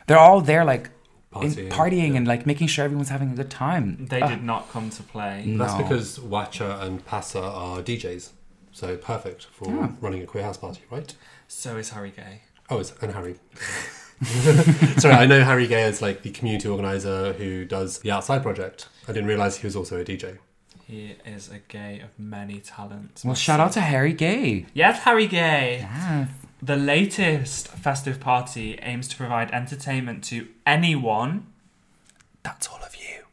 They're all there, like in Partying, partying yeah. and like making sure everyone's having a good time. They Ah. did not come to play. That's because Watcher and Passa are DJs, so perfect for running a queer house party, right? So is Harry Gay. Oh, it's, and Harry. Sorry, I know Harry Gay is like the community organizer who does the Outside Project. I didn't realize he was also a DJ. He is a gay of many talents. Well, shout out to Harry Gay. Yes, Harry Gay. The latest festive party aims to provide entertainment to anyone. That's all of you.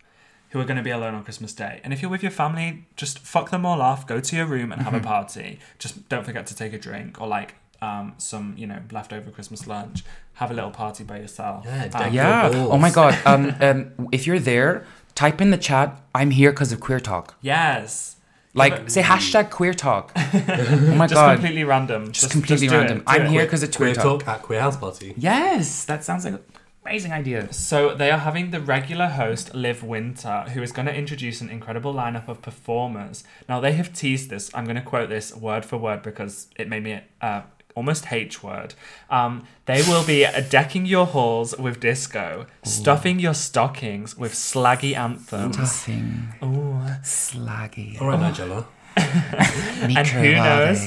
Who are going to be alone on Christmas Day. And if you're with your family, just fuck them all off, go to your room and have a party. Just don't forget to take a drink or like um, some, you know, leftover Christmas lunch. Have a little party by yourself. Yeah, Um, Yeah. your. Oh my god. Um, um, if you're there, type in the chat. I'm here because of queer talk. yes. Like say hashtag queer talk. oh my Just god. completely random. Just completely do it, random. do I'm it. here because of Queer queer talk. talk at Queer House Party. Yes, that sounds like an amazing idea. So they are having the regular host Liv Wynter, who is going to introduce an incredible lineup of performers. Now they have teased this. I'm going to quote this word for word because it made me uh, almost H word. Um, they will be decking your halls with disco, stuffing your stockings with slaggy anthems. Stuffing. Ooh. Slaggy. All right, Nigella. And who knows?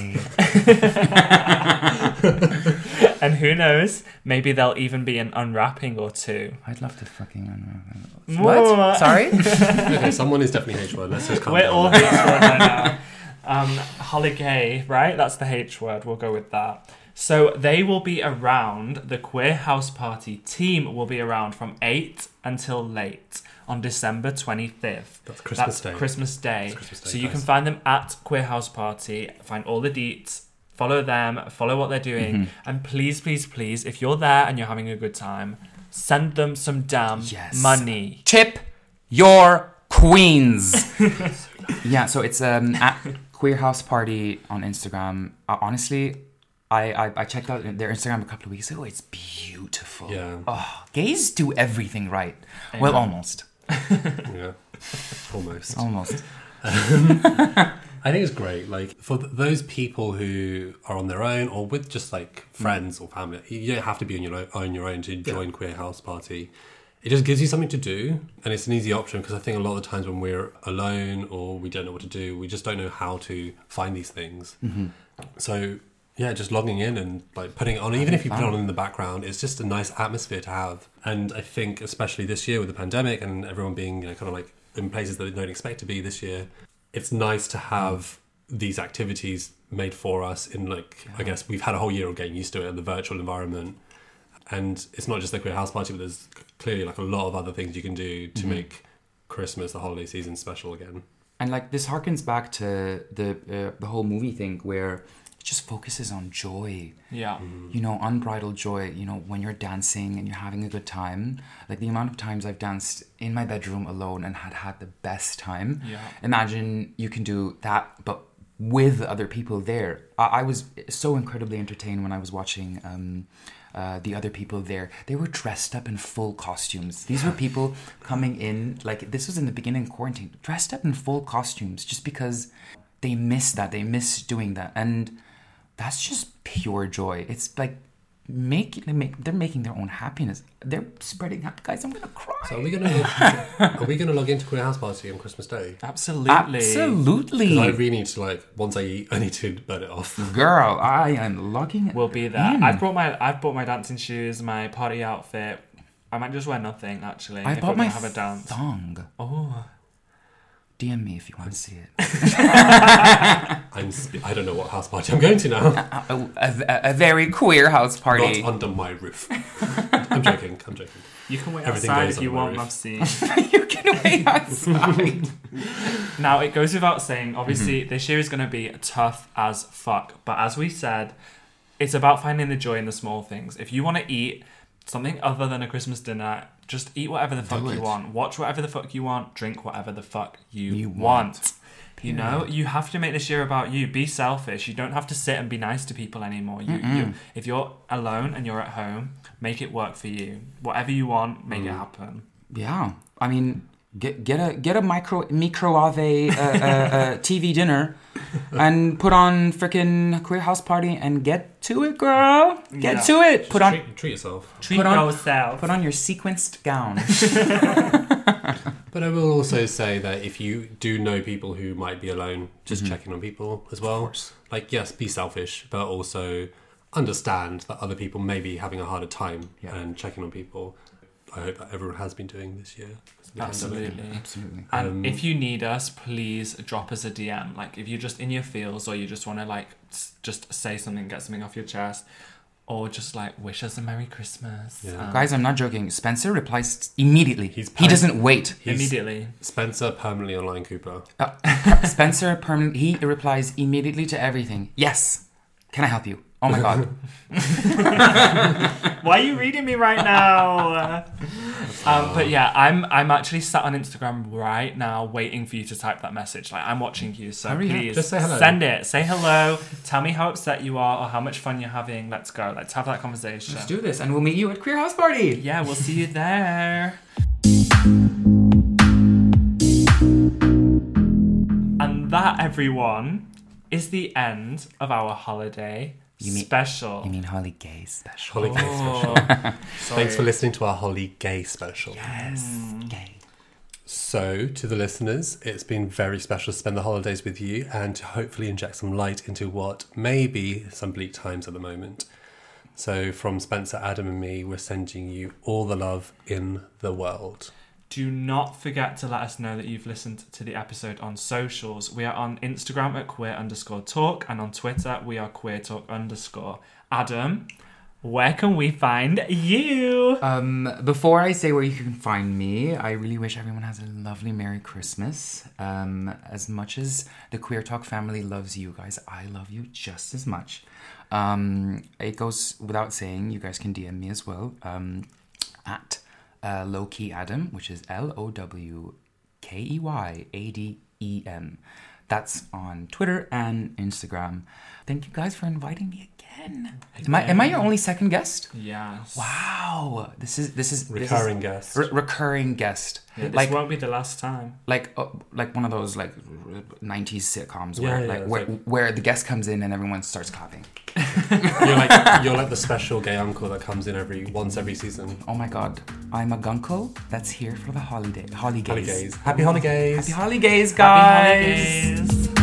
And who knows? Maybe there'll even be an unwrapping or two. I'd love to fucking. What? What? Sorry. okay, someone is definitely H word. Let's just calm We're down. all H word right now. Um, holiday, right? That's the H word. We'll go with that. So they will be around. The Queer House Party team will be around from eight until late on December twenty fifth. That's Christmas Day. Christmas Day. That's Christmas Day, so you can find them at Queer House Party. Find all the deets. Follow them. Follow what they're doing. Mm-hmm. And please, please, please, if you're there and you're having a good time, send them some damn Yes. money. Tip your queens. yeah, so it's um at Queer House Party on Instagram. Uh, honestly, I, I I checked out their Instagram a couple of weeks ago. It's beautiful. Yeah. Oh, gays do everything right. Well, almost. Yeah, almost. Almost. I think it's great. Like for th- those people who are on their own or with just like friends or family, you don't have to be on your own, on your own to join Queer House Party. It just gives you something to do, and it's an easy option because I think a lot of the times when we're alone or we don't know what to do, we just don't know how to find these things. So yeah, just logging in and like putting it on, even if you put it on in the background, it's just a nice atmosphere to have. And I think especially this year with the pandemic and everyone being you know kind of like in places that they don't expect to be this year, it's nice to have these activities made for us in like I guess we've had a whole year of getting used to it in the virtual environment. And it's not just the queer house party, but there's clearly like a lot of other things you can do to make Christmas, the holiday season, special again. And like this harkens back to the uh, the whole movie thing where it just focuses on joy. Yeah. You know, unbridled joy. You know, when you're dancing and you're having a good time. Like the amount of times I've danced in my bedroom alone and had had the best time. Yeah. Imagine you can do that, but with other people there. I, I was so incredibly entertained when I was watching. Um, uh, the other people there, they were dressed up in full costumes. These were people coming in, like, this was in the beginning of quarantine, dressed up in full costumes just because they miss that. They miss doing that. And that's just pure joy. It's like, make, they make they're making their own happiness. They're spreading happy. Guys, I'm gonna cry. So are we gonna are we gonna log into Queer House Party on Christmas Day? Absolutely. absolutely. I really need to like once I eat, I need to burn it off. Girl, I am logging We'll be there. in. I've brought my I've bought my dancing shoes, my party outfit. I might just wear nothing actually. I if bought we're my have a dance. thong. Oh, DM me if you want to see it. I'm sp- I don't know what house party I'm going to now. a, a, a very queer house party. Not under my roof. I'm joking. I'm joking. you can wait Everything outside goes if you want, roof. Love scene. you can wait outside. Now, it goes without saying, obviously, Mm-hmm. this year is going to be tough as fuck. But as we said, it's about finding the joy in the small things. If you want to eat something other than a Christmas dinner, just eat whatever the fuck you it. want. Watch whatever the fuck you want. Drink whatever the fuck you, You want. want. You know, you have to make this year about you. Be selfish. You don't have to sit and be nice to people anymore. You, you if you're alone and you're at home, make it work for you. Whatever you want, make it Mm. happen. yeah, I mean, get get a get a micro microwave uh, uh, uh, TV dinner, and put on freaking queer house party and get to it, girl. Get Yeah. to it. Put on treat, treat yourself. Treat Put on- yourself. put on your sequenced gown. But I will also say that if you do know people who might be alone, just mm-hmm. checking on people as well. Like, yes, be selfish, but also understand that other people may be having a harder time Yeah. and checking on people. I hope that everyone has been doing this year. It's the pandemic. Absolutely. Absolutely. And Um, if you need us, please drop us a DM. Like if you're just in your feels or you just want to like s- just say something, get something off your chest, or just like wish us a Merry Christmas. Yeah. Um, Guys, I'm not joking. Spencer replies immediately. He's he doesn't wait. He's immediately. Spencer permanently online Cooper. Uh, Spencer permanent. He replies immediately to everything. Yes. Can I help you? Oh my god. Why are you reading me right now? um, but yeah, I'm I'm actually sat on Instagram right now waiting for you to type that message. Like I'm watching you, so Hurry up. please Just say hello. send it. Say hello. Tell me how upset you are or how much fun you're having. Let's go. Let's have that conversation. Let's do this, and we'll meet you at Queer House Party. Yeah, we'll see you there. And that, everyone, is the end of our holiday mean- special. You mean Holly Gay special? Holly Gay special. Oh, Thanks for listening to our Holly Gay special. Yes. Mm. Gay. So, to the listeners, it's been very special to spend the holidays with you and to hopefully inject some light into what may be some bleak times at the moment. So, from Spencer, Adem, and me, we're sending you all the love in the world. Do not forget to let us know that you've listened to the episode on socials. We are on Instagram at queer underscore talk and on Twitter we are queer talk underscore. Adem, where can we find you? Um, before I say where you can find me, I really wish everyone has a lovely Merry Christmas. Um, as much as the Queer Talk family loves you guys, I love you just as much. Um, it goes without saying, you guys can DM me as well um, at uh, Lowkey Adem, which is L O W K E Y A D E M. That's on Twitter and Instagram. Thank you guys for inviting me again. Am I, am I your only second guest? Yes. Wow, this is this is this is- Recurring guest. Re- recurring guest. Yeah, this like won't be the last time. like uh, like one of those like '90s sitcoms Yeah, where yeah, like where, like- where the guest comes in and everyone starts clapping. You're like you're like the special gay uncle that comes in every once every season. Oh my god, I'm a gunko that's here for the holiday holidays. Holidays. Happy holidays. Happy holidays, guys. Happy holidays.